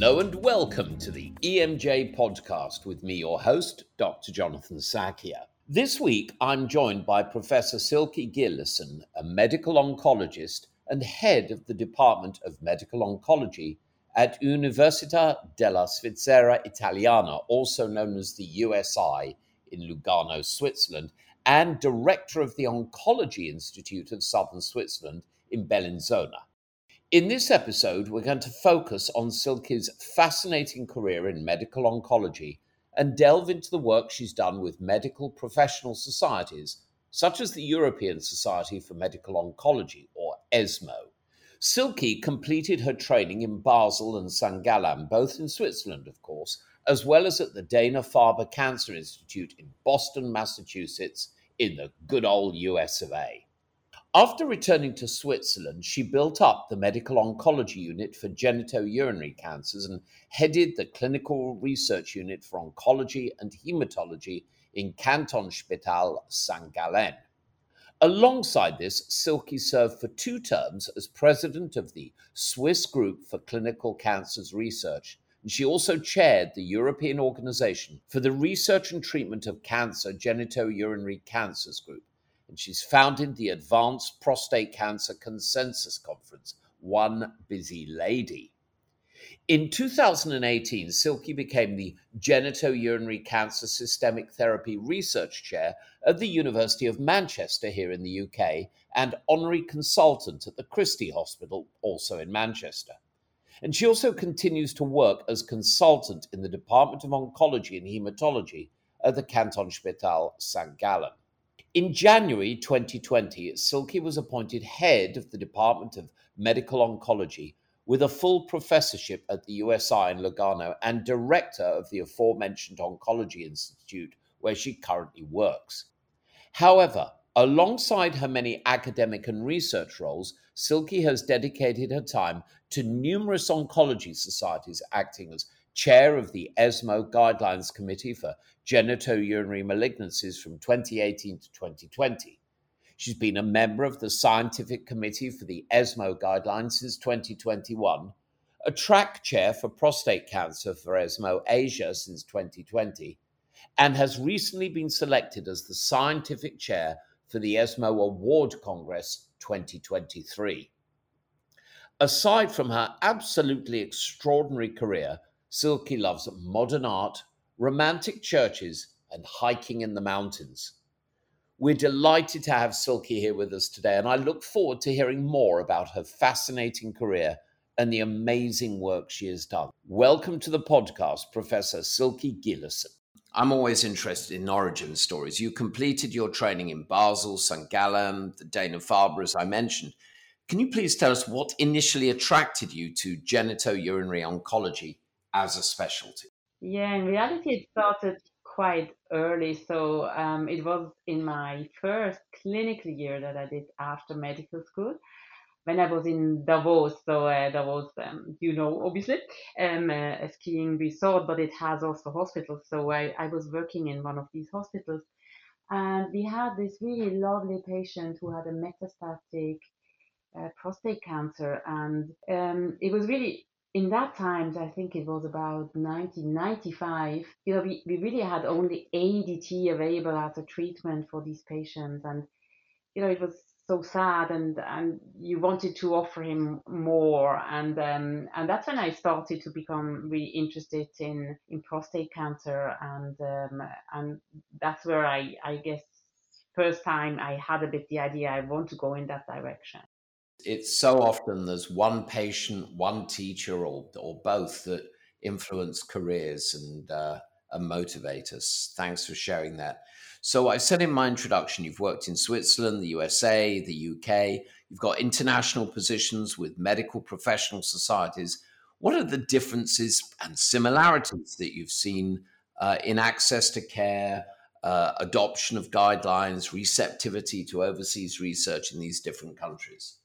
Hello and welcome to the EMJ podcast with me, your host, Dr. Jonathan Sackier. This week, I'm joined by Professor Silke Gillessen, a medical oncologist and head of the Department of Medical Oncology at Università della Svizzera Italiana, also known as the USI, in Lugano, Switzerland, and director of the Oncology Institute of Southern Switzerland in Bellinzona. In this episode, we're going to focus on Silke's fascinating career in medical oncology and delve into the work she's done with medical professional societies, such as the European Society for Medical Oncology, or ESMO. Silke completed her training in Basel and St. Gallen, both in Switzerland, of course, as well as at the Dana Farber Cancer Institute in Boston, Massachusetts, in the good old US of A. After returning to Switzerland, she built up the medical oncology unit for genitourinary cancers and headed the clinical research unit for oncology and hematology in Kantonsspital St. Gallen. Alongside this, Silke served for two terms as president of the Swiss Group for Clinical Cancers Research, and she also chaired the European Organization for the Research and Treatment of Cancer Genitourinary Cancers Group and she's founded the Advanced Prostate Cancer Consensus Conference, One Busy Lady. In 2018, Silke became the Genitourinary Cancer Systemic Therapy Research Chair at the University of Manchester here in the UK and honorary consultant at the Christie Hospital, also in Manchester. And she also continues to work as consultant in the Department of Oncology and Hematology at the Kantonsspital St. Gallen. In January 2020, Silke was appointed head of the Department of Medical Oncology with a full professorship at the USI in Lugano and director of the aforementioned Oncology Institute, where she currently works. However, alongside her many academic and research roles, Silke has dedicated her time to numerous oncology societies, acting as chair of the ESMO Guidelines Committee for Genitourinary Malignancies from 2018 to 2020. She's been a member of the Scientific Committee for the ESMO Guidelines since 2021, a track chair for prostate cancer for ESMO Asia since 2020, and has recently been selected as the scientific chair for the ESMO Award Congress 2023. Aside from her absolutely extraordinary career, Silke loves modern art, romantic churches, and hiking in the mountains. We're delighted to have Silke here with us today, and I look forward to hearing more about her fascinating career and the amazing work she has done. Welcome to the podcast, Professor Silke Gillessen. I'm always interested in origin stories. You completed your training in Basel, St. Gallen, the Dana Farber, as I mentioned. Can you please tell us what initially attracted you to genitourinary oncology as a specialty? Yeah, in reality, it started quite early. So um, it was in my first clinical year that I did after medical school when I was in Davos. So uh, Davos, um, you know, obviously, um, uh, a skiing resort, but it has also hospitals. So I, I was working in one of these hospitals. And we had this really lovely patient who had a metastatic uh, prostate cancer. And um, it was really in that times, I think it was about 1995, you know, we, we really had only ADT available as a treatment for these patients. And, you know, it was so sad and, and you wanted to offer him more. And, um, and that's when I started to become really interested in, in prostate cancer. And, um, and that's where I, I guess, first time I had a bit the idea I want to go in that direction it's so often there's one patient, one teacher, or or both that influence careers and uh, and motivate us. Thanks for sharing that. So I said in my introduction, you've worked in Switzerland, the USA, the UK. You've got international positions with medical professional societies. What are the differences and similarities that you've seen uh, in access to care, uh, adoption of guidelines, receptivity to overseas research in these different countries?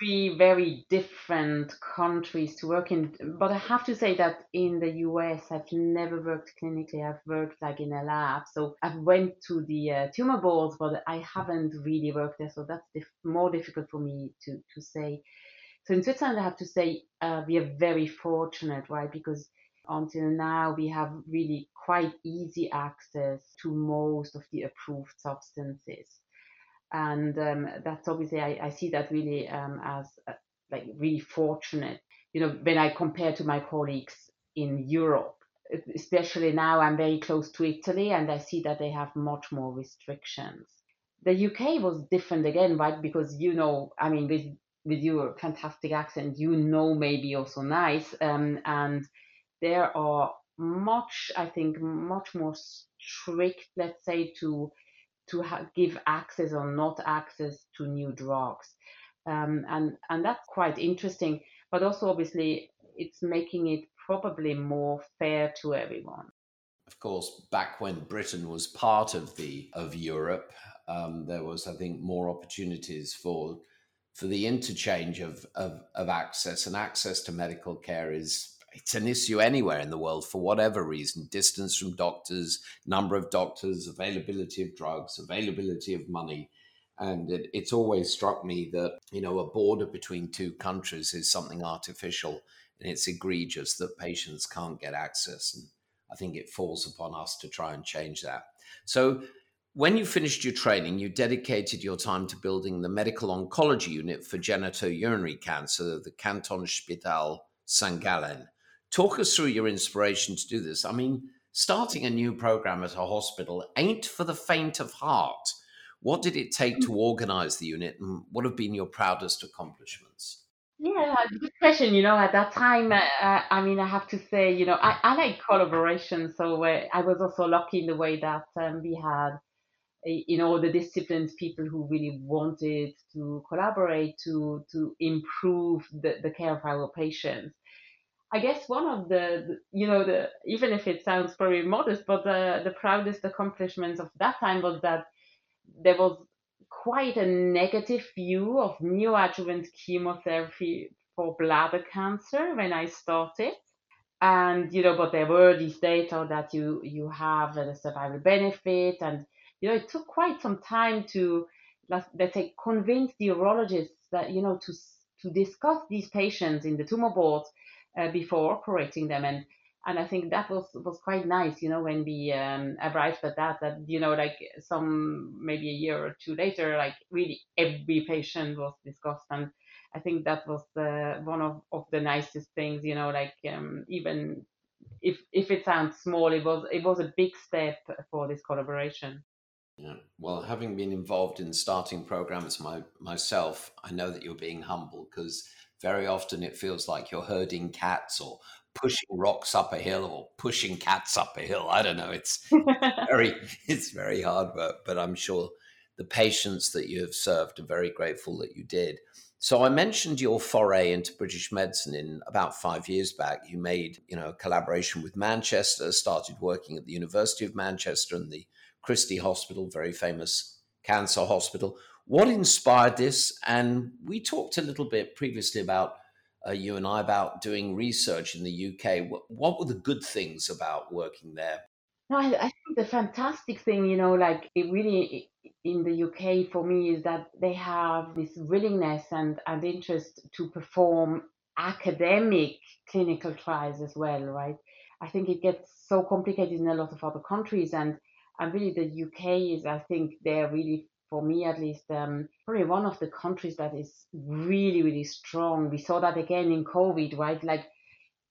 Three very different countries to work in. But I have to say that in the US, I've never worked clinically. I've worked like in a lab. So I've went to the uh, tumor boards, but I haven't really worked there. So that's more difficult for me to, to say. So in Switzerland, I have to say uh, we are very fortunate, right? Because until now, we have really quite easy access to most of the approved substances. And um, that's obviously, I, I, see that really um, as uh, like really fortunate. You know, when I compare to my colleagues in Europe, especially now I'm very close to Italy and I see that they have much more restrictions. The UK was different again, right? Because you know, I mean, with with your fantastic accent, you know, maybe also nice, um, and there are much, I think, much more strict, let's say, to to give access or not access to new drugs, um, and and that's quite interesting. But also, obviously, it's making it probably more fair to everyone. Of course, back when Britain was part of the of Europe, um, there was, I think, more opportunities for for the interchange of, of, of access and access to medical care is it's an issue anywhere in the world for whatever reason distance from doctors number of doctors availability of drugs availability of money and it, it's always struck me that you know a border between two countries is something artificial and it's egregious that patients can't get access. And I think it falls upon us to try and change that. So, when you finished your training, you dedicated your time to building the medical oncology unit for genitourinary cancer, the Kantonsspital St. Gallen. Talk us through your inspiration to do this. I mean, starting a new program at a hospital ain't for the faint of heart. What did it take to organize the unit, and what have been your proudest accomplishments? Yeah, good question. You know, at that time, uh, I mean, I have to say, you know, I, I like collaboration. So uh, I was also lucky in the way that um, we had, in all the disciplines, people who really wanted to collaborate to to improve the, the care of our patients. I guess one of the, you know, the even if it sounds very modest, but the the proudest accomplishments of that time was that there was quite a negative view of neoadjuvant chemotherapy for bladder cancer when I started. And, you know, but there were these data that you, you have a survival benefit. And, you know, it took quite some time to, let's say, convince the urologists that, you know, to, to discuss these patients in the tumor board uh, before operating them. And, and I think that was was quite nice, you know, when we um, arrived at that. That you know, like some maybe a year or two later, like really every patient was discussed, and I think that was the one of, of the nicest things, you know, like um, even if if it sounds small, it was it was a big step for this collaboration. Yeah. Well, having been involved in starting programs my, myself, I know that you're being humble because very often it feels like you're herding cats or pushing rocks up a hill or pushing cats up a hill. I don't know. It's very it's very hard work, but I'm sure the patients that you have served are very grateful that you did. So I mentioned your foray into British medicine in about five years back. You made, you know, a collaboration with Manchester, started working at the University of Manchester and the Christie Hospital, very famous cancer hospital. What inspired this? And we talked a little bit previously about uh, you and I about doing research in the UK. What, what were the good things about working there? No, I, I, think the fantastic thing, you know, like it really in the UK for me is that they have this willingness and, and interest to perform academic clinical trials as well, right? I think it gets so complicated in a lot of other countries and and really the UK is I think they're really for me at least, um, probably one of the countries that is really, really strong. We saw that again in COVID, right? Like,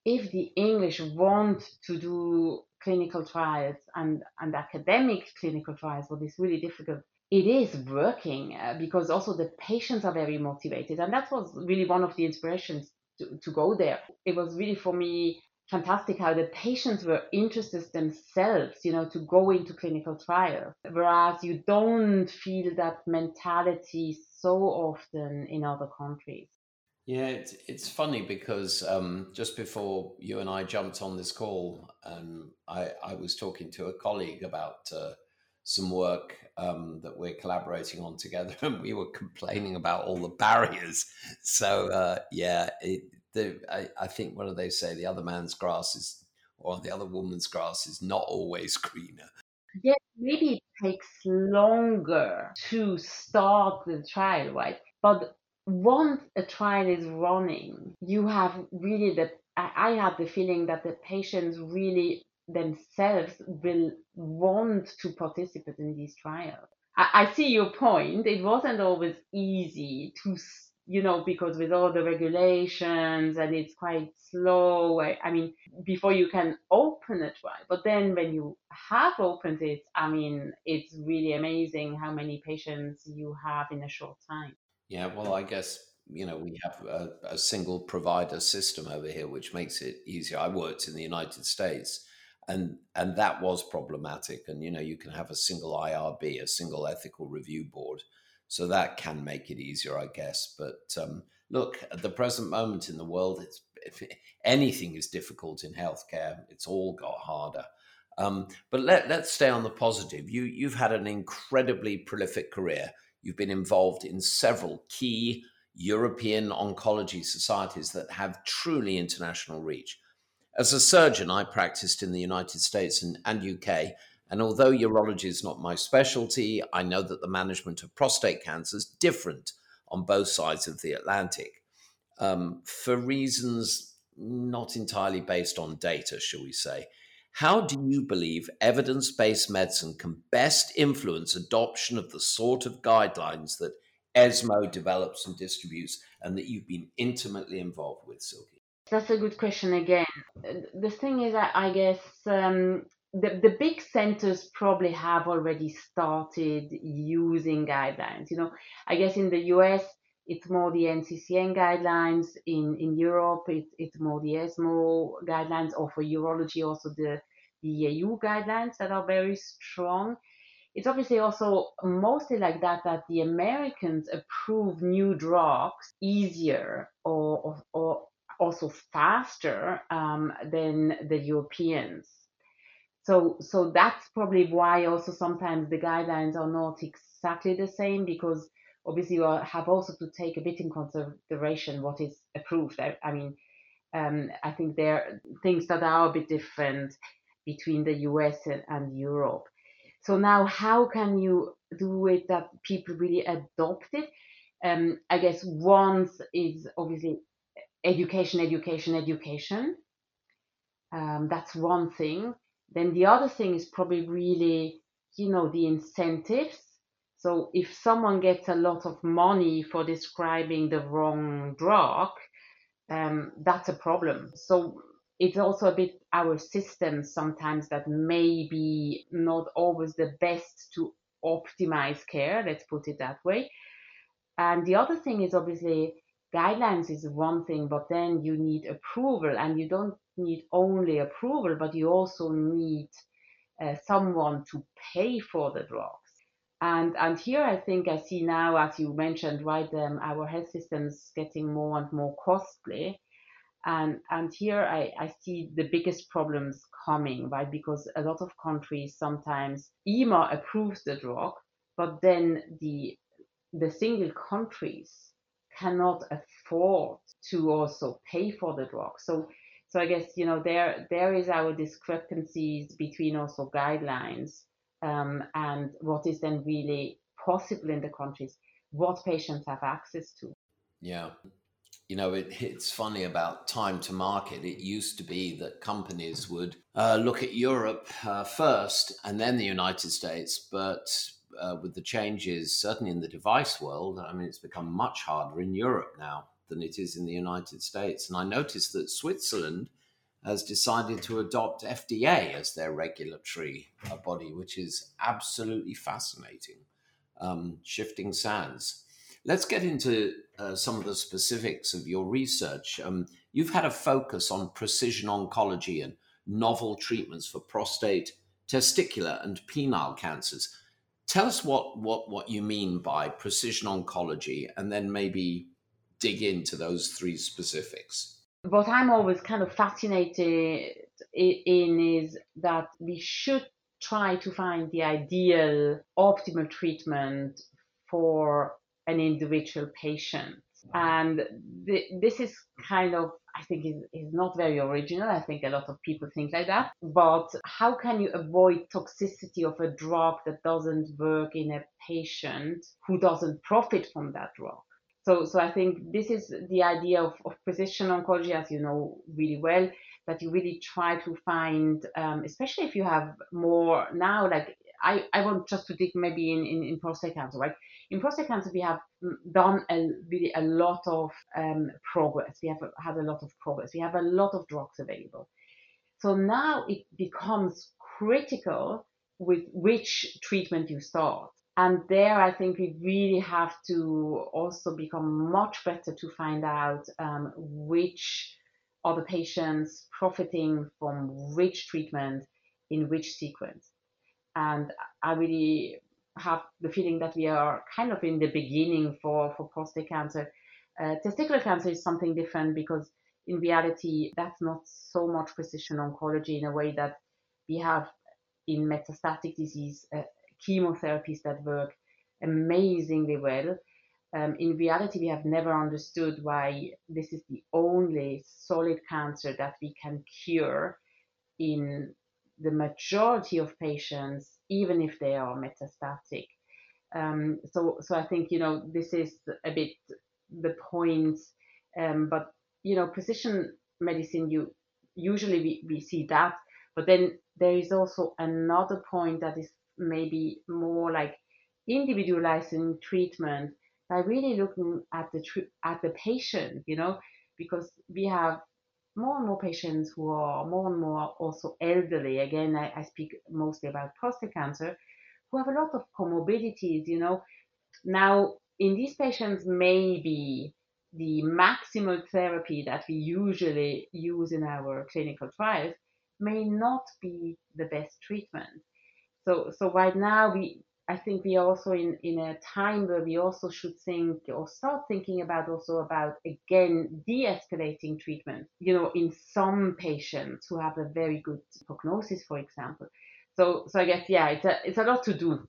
if the English want to do clinical trials and, and academic clinical trials, what is really difficult, it is working uh, because also the patients are very motivated. And that was really one of the inspirations to, to go there. It was really for me fantastic how the patients were interested themselves, you know, to go into clinical trials. Whereas you don't feel that mentality so often in other countries. Yeah, it's, it's funny because um, just before you and I jumped on this call, um, I, I was talking to a colleague about uh, some work um, that we're collaborating on together, and we were complaining about all the barriers. So, uh, yeah, it, the I, I think what do they say? The other man's grass is, or the other woman's grass is not always greener. Yeah, maybe it takes longer to start the trial, right? But once a trial is running, you have really the I have the feeling that the patients really themselves will want to participate in these trials. I, I see your point. It wasn't always easy to, you know, because with all the regulations and it's quite slow. I, I mean, before you can open it trial, but then when you have opened it, I mean, it's really amazing how many patients you have in a short time. Yeah, well, I guess you know we have a, a, single provider system over here, which makes it easier. I worked in the United States, and and that was problematic. And you know you can have a single IRB, a single ethical review board, so that can make it easier, I guess. But um, look, at the present moment in the world, it's if anything is difficult in healthcare, it's all got harder. Um, but let, let's stay on the positive. You you've had an incredibly prolific career. You've been involved in several key European oncology societies that have truly international reach. As a surgeon, I practiced in the United States and, and UK, and although urology is not my specialty, I know that the management of prostate cancer is different on both sides of the Atlantic um, for reasons not entirely based on data, shall we say. How do you believe evidence based medicine can best influence adoption of the sort of guidelines that ESMO develops and distributes and that you've been intimately involved with, Silke? That's a good question again. The thing is, I guess um, the, the big centers probably have already started using guidelines. You know, I guess in the US, it's more the NCCN guidelines. In, in Europe, it, it's more the ESMO guidelines, or for urology, also the, the EU guidelines that are very strong it's obviously also mostly like that that the Americans approve new drugs easier or, or, or also faster um, than the Europeans. So, so that's probably why also sometimes the guidelines are not exactly the same because obviously you have also to take a bit in consideration what is approved. I, I mean, um, I think there are things that are a bit different between the US and, and Europe. So now, how can you do it that people really adopt it? Um, I guess once is obviously education, education, education. Um, that's one thing. Then the other thing is probably really, you know, the incentives. So if someone gets a lot of money for describing the wrong drug, um, that's a problem. So it's also a bit our system sometimes that may be not always the best to optimize care, let's put it that way. And the other thing is obviously guidelines is one thing, but then you need approval, and you don't need only approval, but you also need uh, someone to pay for the drugs. And and here I think I see now, as you mentioned, right, um, our health systems getting more and more costly. And, and here I, I see the biggest problems coming, right? Because a lot of countries sometimes EMA approves the drug, but then the the single countries cannot afford to also pay for the drug. So so I guess you know there there is our discrepancies between also guidelines um, and what is then really possible in the countries, what patients have access to. Yeah, you know, it, it's funny about time to market. It used to be that companies would uh, look at Europe uh, first and then the United States. But uh, with the changes, certainly in the device world, I mean, it's become much harder in Europe now than it is in the United States. And I noticed that Switzerland has decided to adopt FDA as their regulatory uh, body, which is absolutely fascinating. Um, shifting sands. Let's get into uh, some of the specifics of your research. Um, you've had a focus on precision oncology and novel treatments for prostate, testicular, and penile cancers. Tell us what, what, what you mean by precision oncology and then maybe dig into those three specifics. What I'm always kind of fascinated in is that we should try to find the ideal optimal treatment for an individual patient. And this is kind of, I think, is, is not very original. I think a lot of people think like that. But how can you avoid toxicity of a drug that doesn't work in a patient who doesn't profit from that drug? So, so I think this is the idea of, of precision oncology, as you know really well, that you really try to find, um, especially if you have more now, like I, I want just to dig maybe in, in, in prostate cancer, right? In prostate cancer, we have done a, really a lot of um, progress. We have had a lot of progress. We have a lot of drugs available. So now it becomes critical with which treatment you start. And there, I think we really have to also become much better to find out um, which are the patients profiting from which treatment in which sequence. And I really have the feeling that we are kind of in the beginning for, for prostate cancer. Uh, testicular cancer is something different because in reality, that's not so much precision oncology in a way that we have in metastatic disease uh, chemotherapies that work amazingly well. Um, in reality, we have never understood why this is the only solid cancer that we can cure in the majority of patients, even if they are metastatic. Um, so, so I think you know this is a bit the point. Um, but you know, precision medicine, you usually we, we see that, but then there is also another point that is maybe more like individualizing treatment by really looking at the tr- at the patient, you know, because we have more and more patients who are more and more also elderly. Again, I, I speak mostly about prostate cancer, who have a lot of comorbidities, you know. Now, in these patients, maybe the maximal therapy that we usually use in our clinical trials may not be the best treatment. So, so right now we, I think we also in, in a time where we also should think or start thinking about also about again de-escalating treatment. You know, in some patients who have a very good prognosis, for example. So, so I guess yeah, it's a it's a lot to do.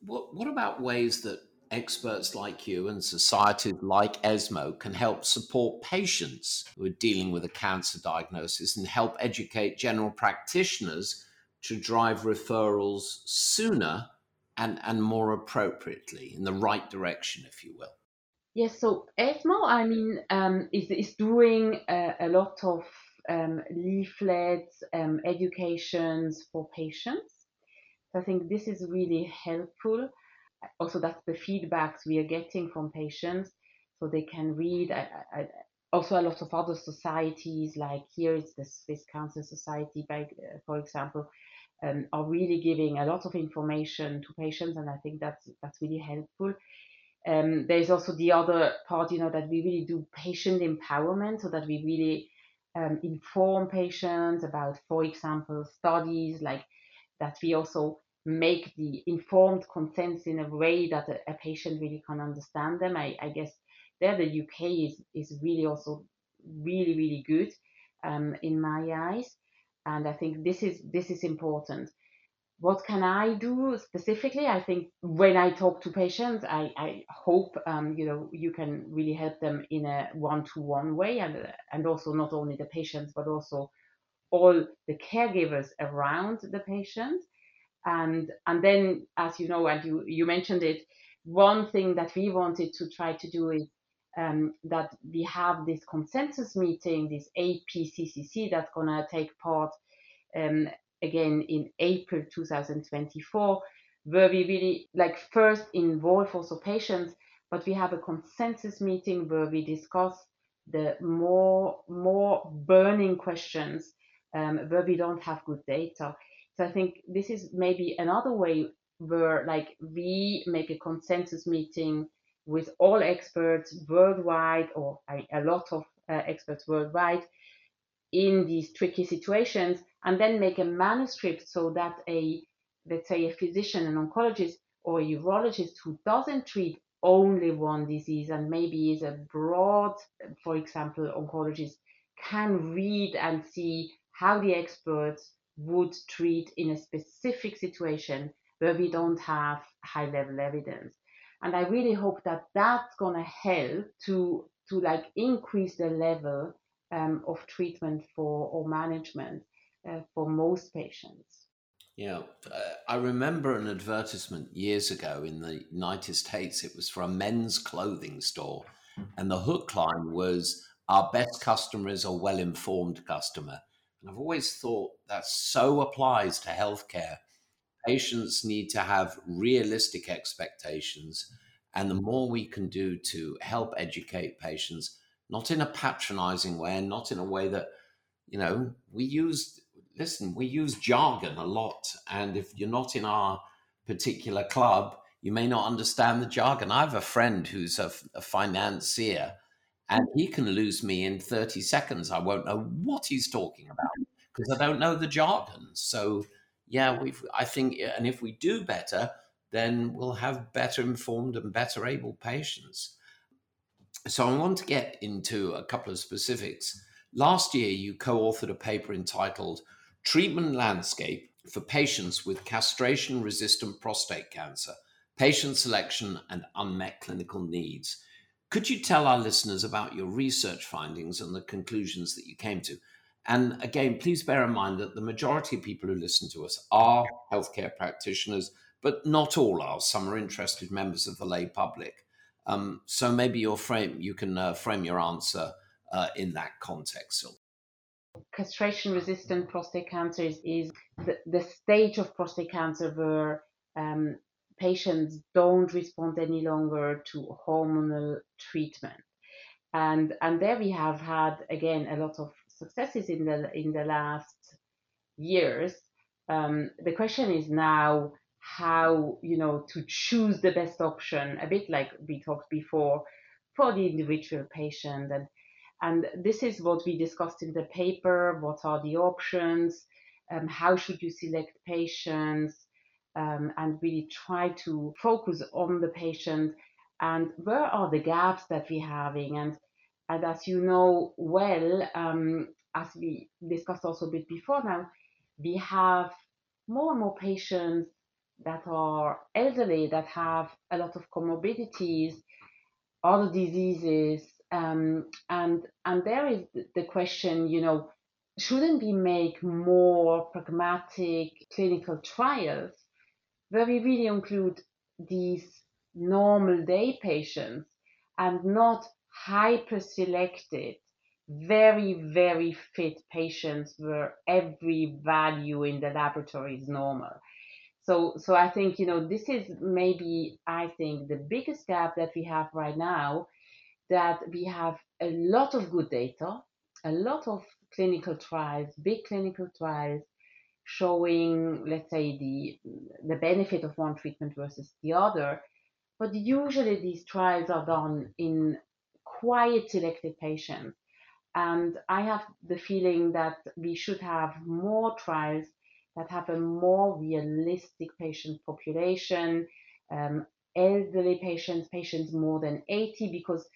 What what about ways that experts like you and societies like ESMO can help support patients who are dealing with a cancer diagnosis and help educate general practitioners to drive referrals sooner and, and more appropriately in the right direction, if you will. Yes, so ESMO, I mean, um, is, is doing a, a lot of um, leaflets, um, educations for patients. So I think this is really helpful also that's the feedbacks we are getting from patients so they can read I, I, also a lot of other societies like here is the swiss cancer society by, uh, for example um, are really giving a lot of information to patients and i think that's that's really helpful um, there's also the other part you know that we really do patient empowerment so that we really um, inform patients about for example studies like that we also make the informed consents in a way that a, a patient really can understand them. I, I, guess there the UK is, is really also really, really good um, in my eyes. And I think this is this is important. What can I do specifically? I think when I talk to patients, I, I hope um, you know you can really help them in a one-to-one way, and and also not only the patients but also all the caregivers around the patient and and then as you know and you you mentioned it one thing that we wanted to try to do is um, that we have this consensus meeting this apccc that's going to take part um, again in april 2024 where we really like first involve also patients but we have a consensus meeting where we discuss the more more burning questions um, where we don't have good data. So I think this is maybe another way where like we make a consensus meeting with all experts worldwide or a lot of uh, experts worldwide in these tricky situations and then make a manuscript so that a let's say a physician an oncologist or a urologist who doesn't treat only one disease and maybe is a broad for example oncologist can read and see how the experts would treat in a specific situation where we don't have high level evidence. And I really hope that that's going to help to, to like increase the level um, of treatment for or management uh, for most patients. Yeah, uh, I remember an advertisement years ago in the United States. It was for a men's clothing store, and the hook line was "Our best customer is a well-informed customer." And I've always thought that so applies to healthcare. Patients need to have realistic expectations, and the more we can do to help educate patients, not in a patronizing way, and not in a way that you know we use listen, we use jargon a lot. And if you're not in our particular club, you may not understand the jargon. I have a friend who's a, a financier and he can lose me in 30 seconds. I won't know what he's talking about because I don't know the jargon. So, yeah, we've, I think, and if we do better, then we'll have better informed and better able patients. So, I want to get into a couple of specifics. Last year, you co authored a paper entitled treatment landscape for patients with castration resistant prostate cancer, patient selection, and unmet clinical needs. Could you tell our listeners about your research findings and the conclusions that you came to? And again, please bear in mind that the majority of people who listen to us are healthcare practitioners, but not all are. Some are interested members of the lay public. Um, so maybe your frame, you can uh, frame your answer uh, in that context castration resistant prostate cancer is, is the, the stage of prostate cancer where um, patients don't respond any longer to hormonal treatment. And, and there we have had, again, a lot of successes in the, in the last years. Um, the question is now how, you know, to choose the best option, a bit like we talked before, for the individual patient and and this is what we discussed in the paper. What are the options? Um, how should you select patients? Um, and really try to focus on the patient and where are the gaps that we're having. And, and as you know well, um, as we discussed also a bit before now, we have more and more patients that are elderly, that have a lot of comorbidities, other diseases, um, and and there is the question, you know, shouldn't we make more pragmatic clinical trials where we really include these normal day patients and not hyper selected, very, very fit patients where every value in the laboratory is normal. So, so I think, you know, this is maybe, I think, the biggest gap that we have right now that we have a lot of good data, a lot of clinical trials, big clinical trials showing, let's say, the, the benefit of one treatment versus the other. But usually these trials are done in quite selected patients. And I have the feeling that we should have more trials that have a more realistic patient population, um, elderly patients, patients more than 80, because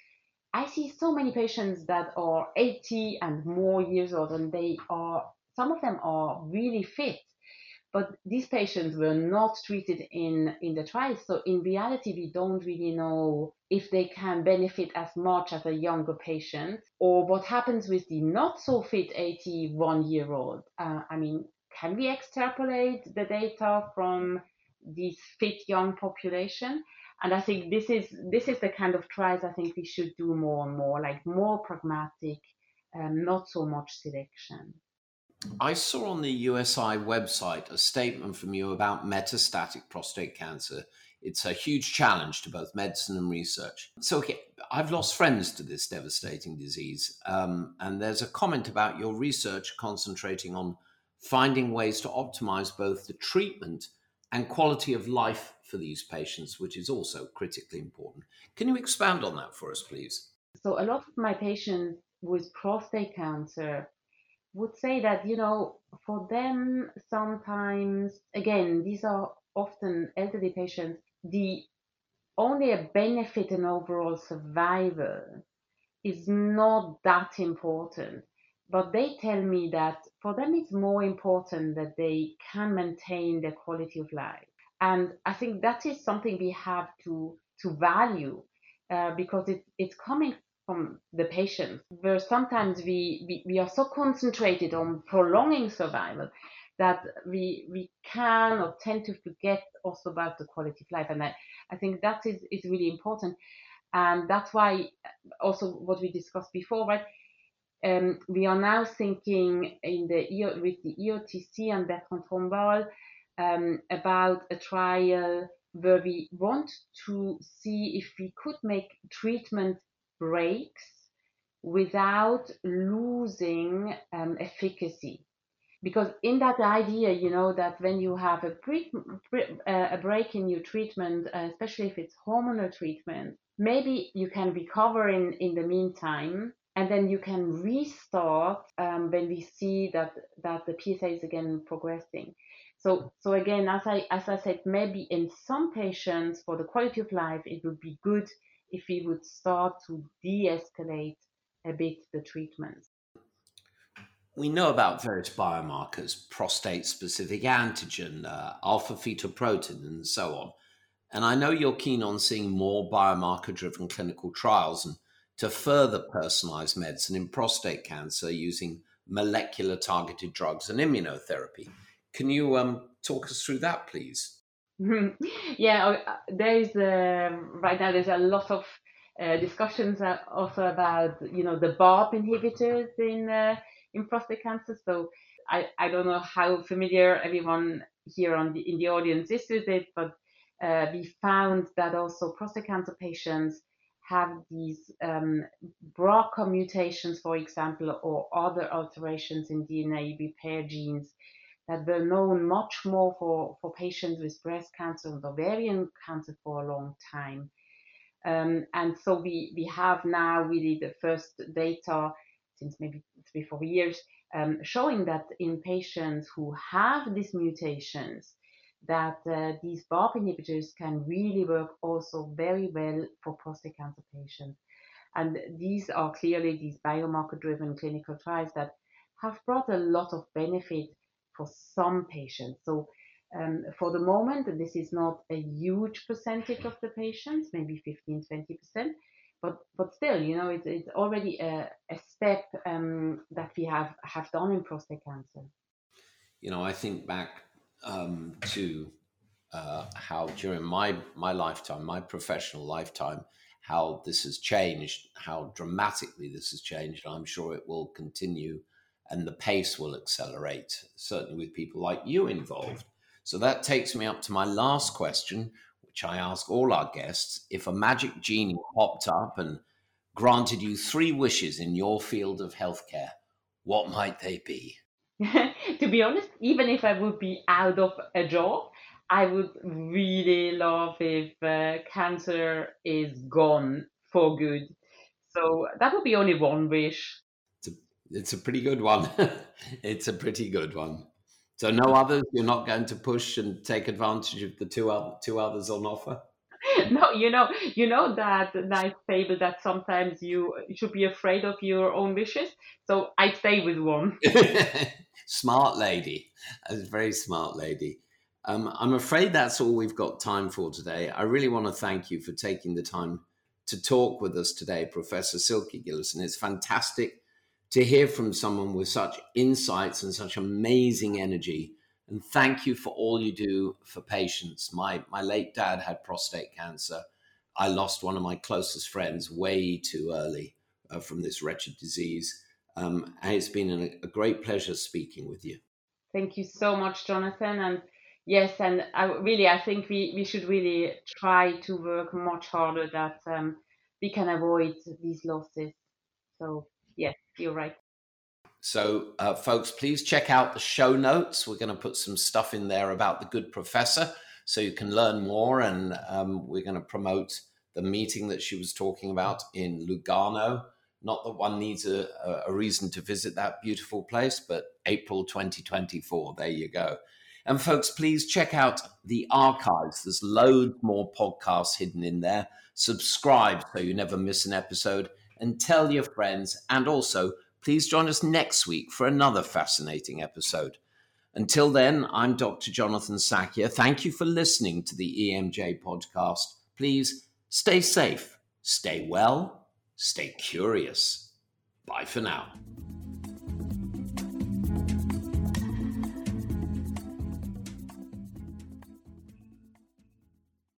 I see so many patients that are 80 and more years old, and they are, some of them are really fit, but these patients were not treated in, in the trials. So in reality, we don't really know if they can benefit as much as a younger patient or what happens with the not so fit 81 year old. Uh, I mean, can we extrapolate the data from this fit young population? and I think this is this is the kind of trials I think we should do more and more, like more pragmatic, um, not so much selection. I saw on the USI website a statement from you about metastatic prostate cancer. It's a huge challenge to both medicine and research. So, okay, I've lost friends to this devastating disease. Um, and there's a comment about your research concentrating on finding ways to optimize both the treatment and quality of life for these patients, which is also critically important. Can you expand on that for us, please? So, a lot of my patients with prostate cancer would say that, you know, for them, sometimes, again, these are often elderly patients, the only a benefit in overall survival is not that important. But they tell me that for them, it's more important that they can maintain their quality of life. And I think that is something we have to, to value uh, because it, it's coming from the patient, where sometimes we, we, we are so concentrated on prolonging survival that we we can or tend to forget also about the quality of life. And I, I think that is, is really important. And that's why also what we discussed before, right? Um, we are now thinking in the with the EORTC and Bertrand Tombal um, about a trial where we want to see if we could make treatment breaks without losing um, efficacy. Because in that idea, you know, that when you have a, pre- uh, a break in your treatment, uh, especially if it's hormonal treatment, maybe you can recover in, in the meantime and then you can restart um, when we see that that the PSA is again progressing. So so again, as I as I said, maybe in some patients for the quality of life, it would be good if we would start to de-escalate a bit the treatment. We know about various biomarkers, prostate specific antigen, uh, alpha fetoprotein, and so on. And I know you're keen on seeing more biomarker driven clinical trials and to further personalize medicine in prostate cancer using molecular targeted drugs and immunotherapy. Can you um, talk us through that, please? yeah, uh, there is uh, right now. There's a lot of uh, discussions uh, also about you know the PARP inhibitors in uh, in prostate cancer. So I, I don't know how familiar everyone here on the in the audience is with it, but uh, we found that also prostate cancer patients have these um, BRCA mutations, for example, or other alterations in DNA repair genes that were known much more for, for patients with breast cancer and ovarian cancer for a long time. Um, and so we, we have now really the first data since maybe three, four years um, showing that in patients who have these mutations, that uh, these PARP inhibitors can really work also very well for prostate cancer patients. And these are clearly these biomarker driven clinical trials that have brought a lot of benefit for some patients. So um, for the moment, this is not a huge percentage of the patients, maybe 15, 20%, but, but still, you know, it's, it's already a, a step um, that we have, have done in prostate cancer. You know, I think back um, to uh, how during my my lifetime, my professional lifetime, how this has changed, how dramatically this has changed. I'm sure it will continue, and the pace will accelerate. Certainly with people like you involved. So that takes me up to my last question, which I ask all our guests: If a magic genie popped up and granted you three wishes in your field of healthcare, what might they be? to be honest, even if I would be out of a job, I would really love if uh, cancer is gone for good. So that would be only one wish. It's a, pretty good one. it's a pretty good one. So no others. You're not going to push and take advantage of the two other, two others on offer. No, you know, you know that nice fable that sometimes you should be afraid of your own wishes. So I'd stay with one. smart lady, a very smart lady. Um, I'm afraid that's all we've got time for today. I really want to thank you for taking the time to talk with us today, Professor Silke Gillessen. It's fantastic to hear from someone with such insights and such amazing energy. And thank you for all you do for patients. My, my late dad had prostate cancer. I lost one of my closest friends way too early uh, from this wretched disease. Um, and it's been a, great pleasure speaking with you. Thank you so much, Jonathan. And yes, and I really I think we, we should really try to work much harder that um, we can avoid these losses. So yes, you're right. So, uh, folks, please check out the show notes. We're going to put some stuff in there about the good professor so you can learn more. And um, we're going to promote the meeting that she was talking about in Lugano not that one needs a, a reason to visit that beautiful place, but April 2024. There you go. And folks, please check out the archives. There's loads more podcasts hidden in there. Subscribe so you never miss an episode and tell your friends. And also, please join us next week for another fascinating episode. Until then, I'm Dr. Jonathan Sackier. Thank you for listening to the EMJ podcast. Please stay safe, stay well, Stay curious. Bye for now.